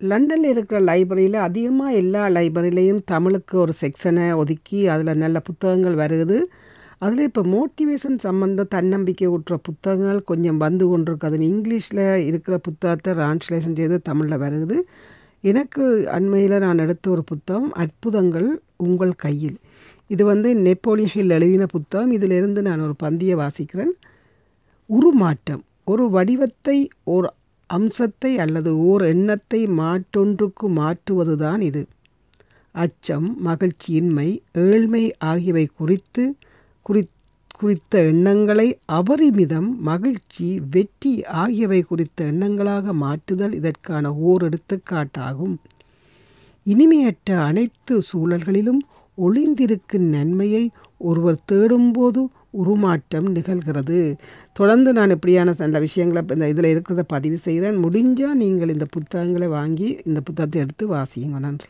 லண்டனில் இருக்கிற லைப்ரரியில் அதிகமாக எல்லா லைப்ரரியிலையும் தமிழுக்கு ஒரு செக்ஷனை ஒதுக்கி, அதில் நல்ல புத்தகங்கள் வருகுது. அதில் இப்போ மோட்டிவேஷன் சம்மந்த தன்னம்பிக்கை ஊட்டுற புத்தகங்கள் கொஞ்சம் வந்து கொண்டிருக்கு. அதுவும் இங்கிலீஷில் இருக்கிற புத்தகத்தை டிரான்ஸ்லேஷன் செய்து தமிழில் வருது எனக்கு அண்மையில் நான் எடுத்த ஒரு புத்தகம் "அற்புதங்கள் உங்கள் கையில்". இது வந்து நெப்போலியன் ஹில் எழுதின புத்தகம். இதிலிருந்து நான் ஒரு பந்தியை வாசிக்கிறேன். உருமாற்றம் ஒரு வடிவத்தை, ஒரு அம்சத்தை அல்லது ஓர் எண்ணத்தை மாற்றொன்றுக்கு மாற்றுவதுதான் இது. அச்சம், மகிழ்ச்சியின்மை, ஏழ்மை ஆகியவை குறித்து குறித்த எண்ணங்களை அபரிமிதம், மகிழ்ச்சி, வெற்றி ஆகியவை குறித்த எண்ணங்களாக மாற்றுதல் இதற்கான ஓர் எடுத்துக்காட்டாகும். இனிமையற்ற அனைத்து சூழல்களிலும் ஒளிந்திருக்கும் நன்மையை ஒருவர் தேடும்போது உருமாற்றம் நிகழ்கிறது. தொடர்ந்து நான் இப்படியான சில விஷயங்களை இந்த இதில் இருக்கிறத பதிவு செய்கிறேன் முடிஞ்சால் நீங்கள் இந்த புத்தகங்களை வாங்கி இந்த புத்தகத்தை எடுத்து வாசியுங்க. நன்றி.